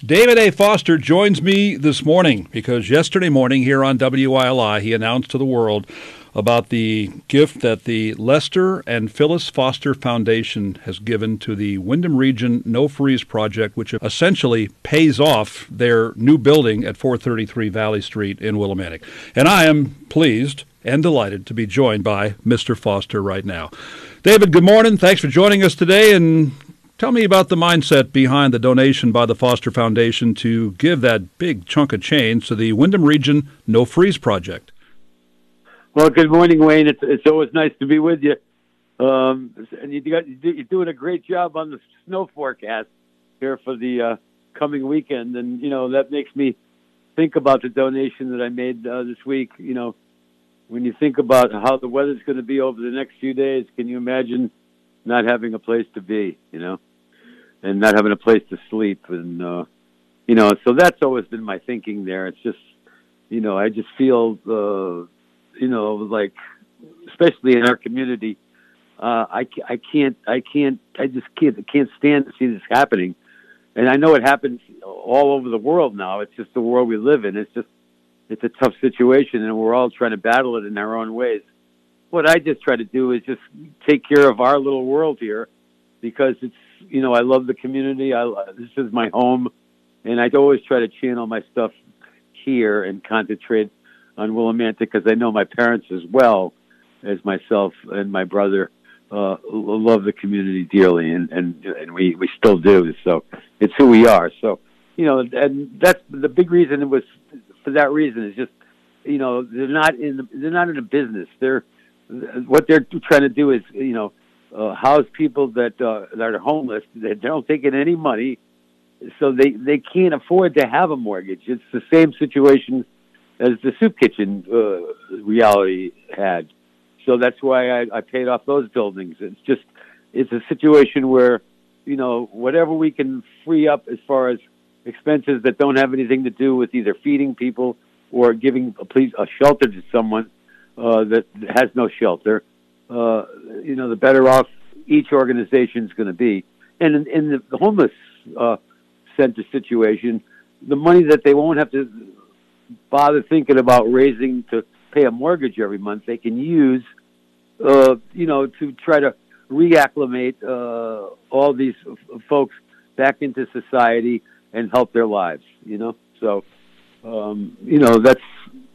David A. Foster joins me this morning because yesterday morning here on WILI, he announced to the world about the gift that the Lester and Phyllis Foster Foundation has given to the Windham Region No Freeze project, which essentially pays off their new building at 433 Valley Street in Willimantic. And I am pleased and delighted to be joined by Mr. Foster right now. David, good morning. Thanks for joining us today and tell me about the mindset behind the donation by the Foster Foundation to give that big chunk of change to the Windham Region No Freeze project. Well, good morning, Wayne. It's, it's always nice to be with you. Um, and you got, you're doing a great job on the snow forecast here for the uh, coming weekend. And, you know, that makes me think about the donation that I made uh, this week. You know, when you think about how the weather's going to be over the next few days, can you imagine not having a place to be, you know, and not having a place to sleep? And, uh, you know, so that's always been my thinking there. It's just, you know, I just feel, uh, you know, like especially in our community, uh, I I can't I can't I just can't I can't stand to see this happening, and I know it happens all over the world now. It's just the world we live in. It's just it's a tough situation, and we're all trying to battle it in our own ways. What I just try to do is just take care of our little world here, because it's you know I love the community. I this is my home, and I always try to channel my stuff here and concentrate on Willimantic because I know my parents as well as myself and my brother uh, love the community dearly, and and and we we still do. So it's who we are. So you know, and that's the big reason. It was for that reason. Is just you know they're not in the, they're not in a business. They're what they're trying to do is you know uh, house people that uh, that are homeless. They don't take in any money, so they they can't afford to have a mortgage. It's the same situation as the soup kitchen uh, reality had. So that's why I, I paid off those buildings. It's just it's a situation where you know whatever we can free up as far as expenses that don't have anything to do with either feeding people or giving a police a shelter to someone uh, that has no shelter. Uh, you know, the better off each organization is going to be. And in, in the homeless uh, center situation, the money that they won't have to bother thinking about raising to pay a mortgage every month. They can use, uh, you know, to try to reacclimate uh, all these f- folks back into society and help their lives. You know, so um, you know that's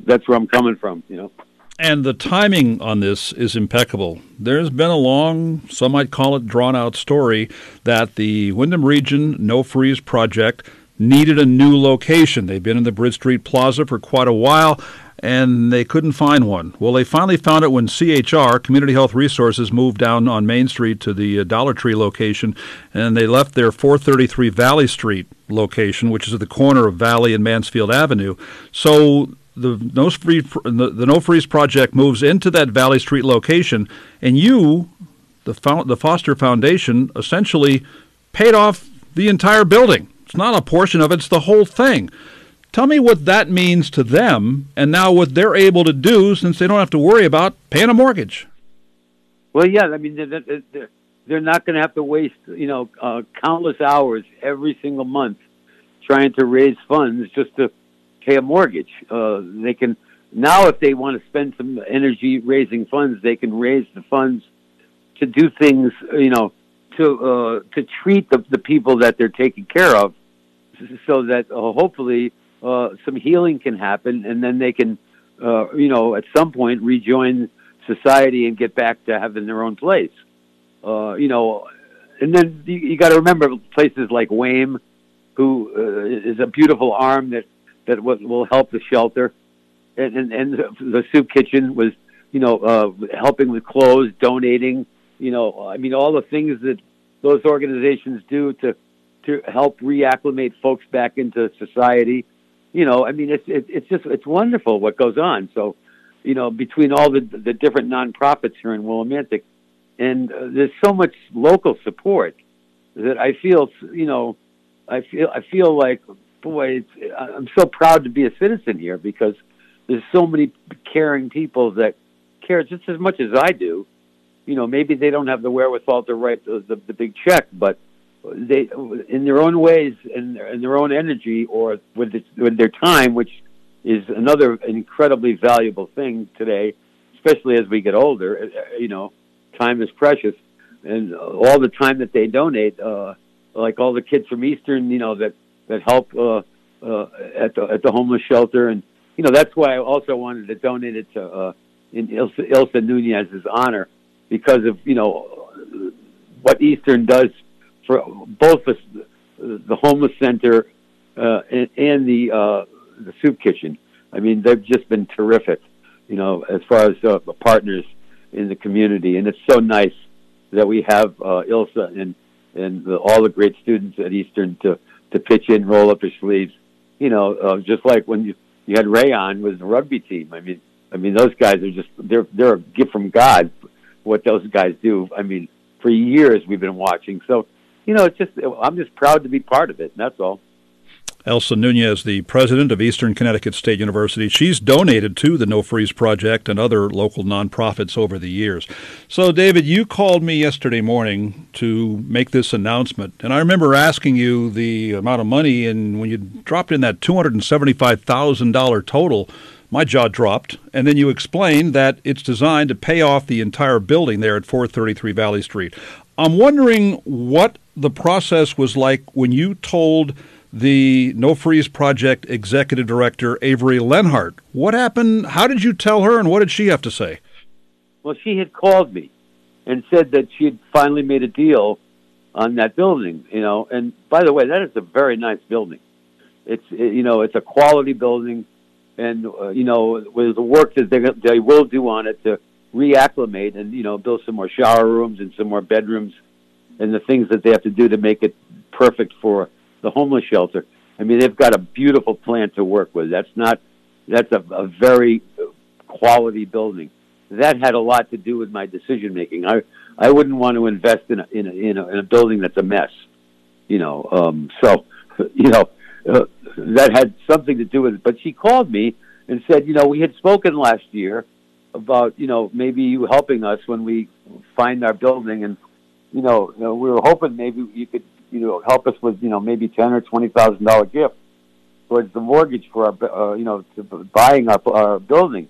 that's where I'm coming from. You know. And the timing on this is impeccable. There's been a long, some might call it drawn out story that the Windham Region No Freeze project needed a new location. They've been in the Bridge Street Plaza for quite a while and they couldn't find one. Well, they finally found it when CHR, Community Health Resources, moved down on Main Street to the uh, Dollar Tree location, and they left their 433 Valley Street location, which is at the corner of Valley and Mansfield Avenue. So the No Freeze, the, the No Freeze project moves into that Valley Street location, and you, the, the Foster Foundation, essentially paid off the entire building. It's not a portion of it, it's the whole thing. Tell me what that means to them and now what they're able to do since they don't have to worry about paying a mortgage. Well, yeah, I mean, they're, they're not going to have to waste, you know, uh, countless hours every single month trying to raise funds just to pay a mortgage. Uh, they can now, if they want to spend some energy raising funds, they can raise the funds to do things, you know, to uh, to treat the, the people that they're taking care of, so that uh, hopefully uh, some healing can happen, and then they can, uh, you know, at some point rejoin society and get back to having their own place. Uh, you know, and then you, you got to remember places like WAIM, who uh, is a beautiful arm that that will, will help the shelter, and and, and the soup kitchen was, you know, uh, helping with clothes, donating. You know, I mean, all the things that those organizations do to to help reacclimate folks back into society. You know, I mean, it's it, it's just it's wonderful what goes on. So, you know, between all the the different nonprofits here in Willimantic, and uh, there's so much local support that I feel, you know, I feel I feel like, boy, it's, I'm so proud to be a citizen here because there's so many caring people that care just as much as I do you know, maybe they don't have the wherewithal to write the, the, the big check, but they, in their own ways and in their own energy or with, the, with their time, which is another incredibly valuable thing today, especially as we get older. Uh, you know, time is precious, and all the time that they donate, uh, like all the kids from Eastern, you know, that that help uh, uh, at the at the homeless shelter, and you know that's why I also wanted to donate it to uh, in Ilsa, Ilsa Nunez's honor because of you know what Eastern does for both the, the homeless center uh, and, and the uh, the soup kitchen. I mean, they've just been terrific, you know, as far as uh, partners in the community, and it's so nice that we have uh, Ilsa and and the, all the great students at Eastern to to pitch in, roll up their sleeves, you know, uh, just like when you you had Ray on with the rugby team. I mean, I mean those guys are just they're they're a gift from God. What those guys do, I mean, for years we've been watching. So, you know, it's just I'm just proud to be part of it. And that's all. Elsa Nunez, the president of Eastern Connecticut State University. She's donated to the No Freeze Project and other local nonprofits over the years. So, David, you called me yesterday morning to make this announcement, and I remember asking you the amount of money, and when you dropped in that $275,000 total, my jaw dropped. And then you explained that it's designed to pay off the entire building there at 433 Valley Street. I'm wondering what the process was like when you told the No Freeze Project executive director, Avery Lenhart. What happened? How did you tell her, and what did she have to say? Well, she had called me and said that she had finally made a deal on that building, you know. And by the way, that is a very nice building. It's, you know, it's a quality building. And, uh, you know, with the work that they, they will do on it to reacclimate and, you know, build some more shower rooms and some more bedrooms and the things that they have to do to make it perfect for the homeless shelter. I mean, they've got a beautiful plan to work with. That's not that's a, a very quality building. That had a lot to do with my decision making. I I wouldn't want to invest in a in a, in a, in a building that's a mess. You know, um, so you know uh, that had something to do with it. But she called me and said, you know, we had spoken last year about you know maybe you helping us when we find our building, and you know, you know we were hoping maybe you could you know, help us with, you know, maybe ten or twenty thousand dollar gift towards the mortgage for our, uh, you know, to buying our, our building.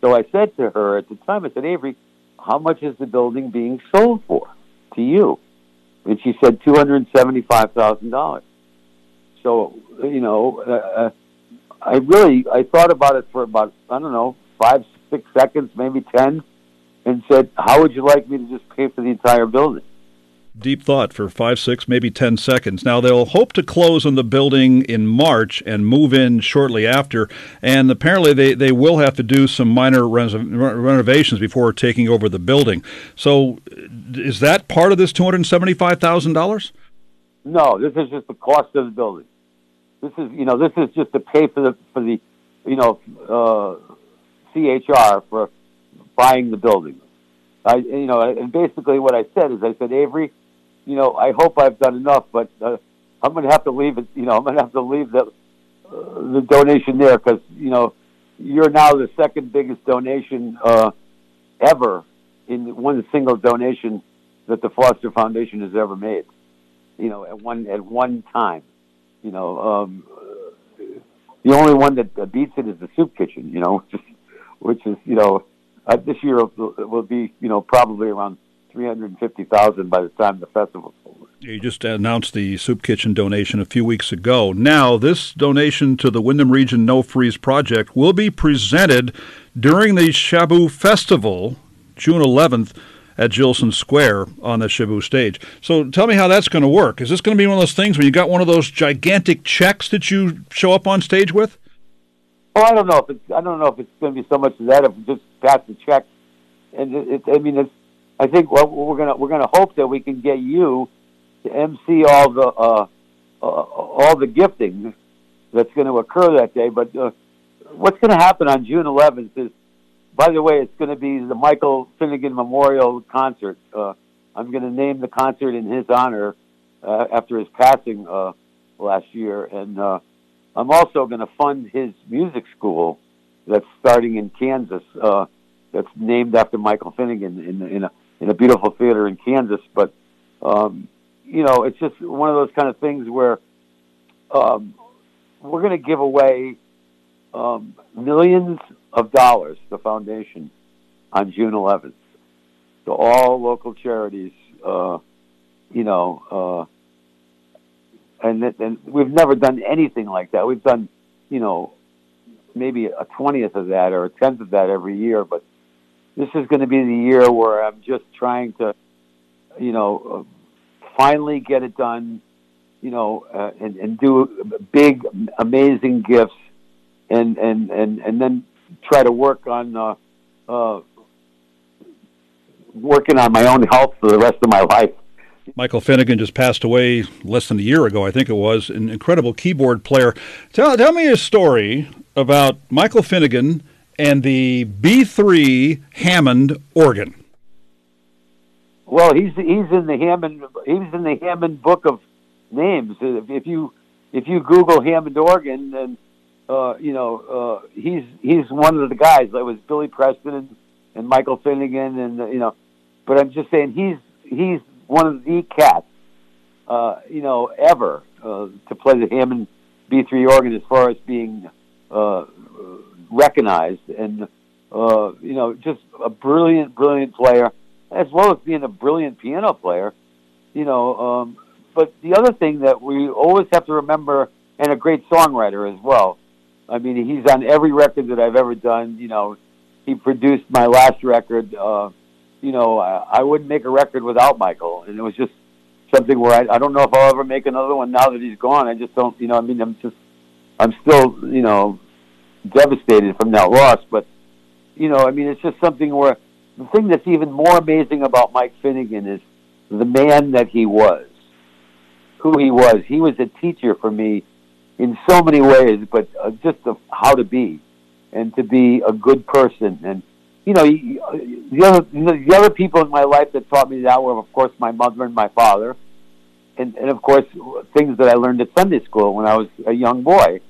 So I said to her at the time, I said, Avery, how much is the building being sold for to you? And she said two hundred seventy-five thousand dollars. So you know, uh, uh, I really I thought about it for about I don't know five six seconds, maybe ten, and said, "How would you like me to just pay for the entire building?" Deep thought for five, six, maybe 10 seconds. Now, they'll hope to close on the building in March and move in shortly after. And apparently, they, they will have to do some minor renovations before taking over the building. So, is that part of this $275,000? No, this is just the cost of the building. This is, you know, this is just to pay for the, for the, you know, uh, CHR for buying the building. I, you know, and basically what I said is I said, Avery, you know, I hope I've done enough, but uh, I'm going to have to leave it. You know, I'm going to have to leave the uh, the donation there because you know you're now the second biggest donation uh, ever in one single donation that the Foster Foundation has ever made. You know, at one at one time. You know, um, the only one that beats it is the soup kitchen. You know, which is, you know, uh, this year will, will be you know probably around 350,000 by the time the festival's over. You just announced the soup kitchen donation a few weeks ago. Now, this donation to the Windham Region No Freeze Project will be presented during the Shaboo Festival, June 11th at Gilson Square on the Shaboo stage. So tell me how that's going to work. Is this going to be one of those things where you got one of those gigantic checks that you show up on stage with? Oh, I don't know if it's I don't know if it's going to be so much of that. If we just pass the check, and it, it, I mean it's I think what we're gonna we're gonna hope that we can get you to MC all the uh, uh, all the gifting that's going to occur that day. But uh, what's going to happen on June 11th is, by the way, it's going to be the Michael Finnegan Memorial Concert. Uh, I'm going to name the concert in his honor uh, after his passing uh, last year, and uh, I'm also going to fund his music school that's starting in Kansas. Uh, that's named after Michael Finnegan in, in a in a beautiful theater in Kansas. But um, you know, it's just one of those kind of things where um, we're going to give away um, millions of dollars to the foundation on June 11th to all local charities. Uh, you know, uh, and and we've never done anything like that. We've done, you know, maybe a twentieth of that or a tenth of that every year, but this is going to be the year where I'm just trying to, you know, finally get it done, you know, uh, and, and do big, amazing gifts, and and and and then try to work on uh, uh, working on my own health for the rest of my life. Michael Finnegan just passed away less than a year ago, I think it was. An incredible keyboard player. Tell, tell me a story about Michael Finnegan and the B3 Hammond organ. Well, he's he's in the Hammond he's in the Hammond book of names. If you if you Google Hammond organ, then uh, you know uh, he's he's one of the guys. That was Billy Preston and, and Michael Finnegan, and uh, you know. But I'm just saying he's he's one of the cats, uh, you know, ever uh, to play the Hammond B3 organ as far as being uh, recognized and uh, you know just a brilliant, brilliant player, as well as being a brilliant piano player. You know, um, but the other thing that we always have to remember, and a great songwriter as well. I mean, he's on every record that I've ever done. You know, he produced my last record. Uh, you know, I, I wouldn't make a record without Michael, and it was just something where I, I don't know if I'll ever make another one now that he's gone. I just don't, you know. I mean, I'm just, I'm still, you know, devastated from that loss. But you know, I mean, it's just something where the thing that's even more amazing about Mike Finnegan is the man that he was, who he was. He was a teacher for me in so many ways, but uh, just of how to be and to be a good person. And you know, the other the other people in my life that taught me that were, of course, my mother and my father, and and of course things that I learned at Sunday school when I was a young boy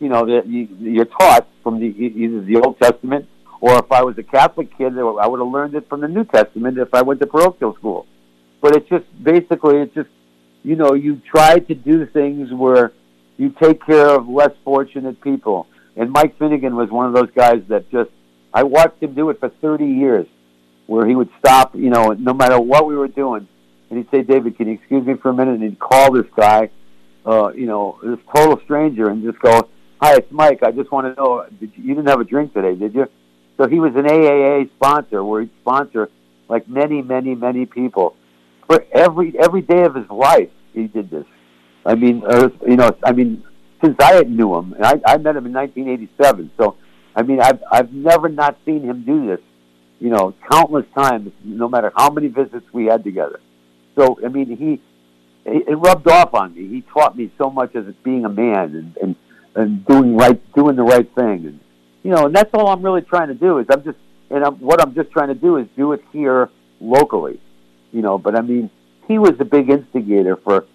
you know, that you, you're taught from the either the Old Testament or if I was a Catholic kid, I would have learned it from the New Testament if I went to parochial school. But it's just basically, it's just, you know, you try to do things where you take care of less fortunate people. And Mike Finnegan was one of those guys that just, I watched him do it for 30 years, where he would stop, you know, no matter what we were doing, and he'd say, David, can you excuse me for a minute? And he'd call this guy, uh, you know, this total stranger, and just go, Hi, it's Mike. I just want to know, did you, you didn't have a drink today, did you? So he was an AAA sponsor where he'd sponsor like many, many, many people. For every every day of his life, he did this. I mean, uh, you know, I mean, since I knew him, and I, I met him in 1987. So, I mean, I've I've never not seen him do this. You know, countless times, no matter how many visits we had together. So, I mean, he it rubbed off on me. He taught me so much as being a man and, and and doing right, doing the right thing, and you know, and that's all I'm really trying to do. Is I'm just, and I'm, what I'm just trying to do is do it here locally, you know. But I mean, he was a big instigator for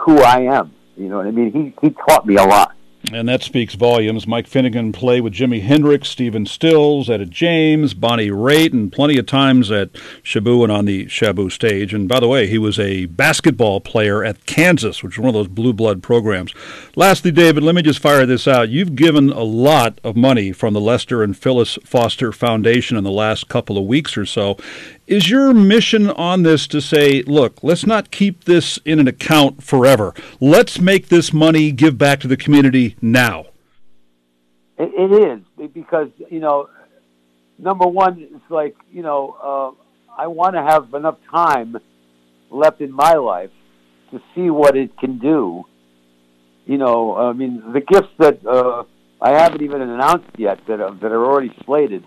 who I am. You know what I mean? He he taught me a lot. And that speaks volumes. Mike Finnegan played with Jimi Hendrix, Stephen Stills, Etta James, Bonnie Raitt, and plenty of times at Shaboo and on the Shaboo stage. And by the way, he was a basketball player at Kansas, which is one of those blue blood programs. Lastly, David, let me just fire this out. You've given a lot of money from the Lester and Phyllis Foster Foundation in the last couple of weeks or so. Is your mission on this to say, look, let's not keep this in an account forever. Let's make this money give back to the community now? it, it is because you know, number one, it's like you know, uh, I want to have enough time left in my life to see what it can do. You know, I mean, the gifts that uh, I haven't even announced yet that are, that are already slated,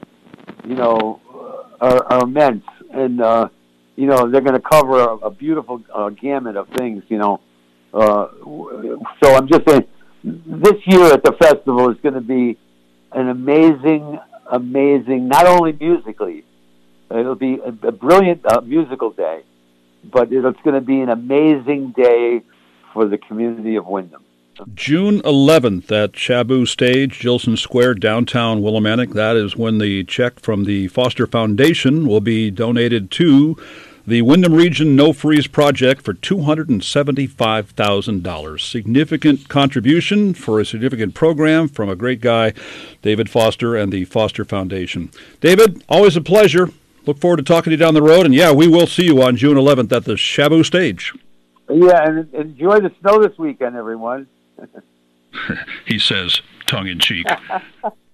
you know, uh, are, are immense and uh, you know they're going to cover a, a beautiful uh, gamut of things. You know, uh, so I'm just saying this year at the festival is going to be an amazing, amazing. Not only musically, it'll be a, a brilliant uh, musical day, but it's going to be an amazing day for the community of Windham. June 11th at Shaboo Stage, Gilson Square, downtown Willimantic. That is when the check from the Foster Foundation will be donated to the Windham Region No Freeze project for $275,000. Significant contribution for a significant program from a great guy, David Foster and the Foster Foundation. David, always a pleasure. Look forward to talking to you down the road. And yeah, we will see you on June 11th at the Shaboo stage. Yeah, and enjoy the snow this weekend, everyone. he says, tongue in cheek.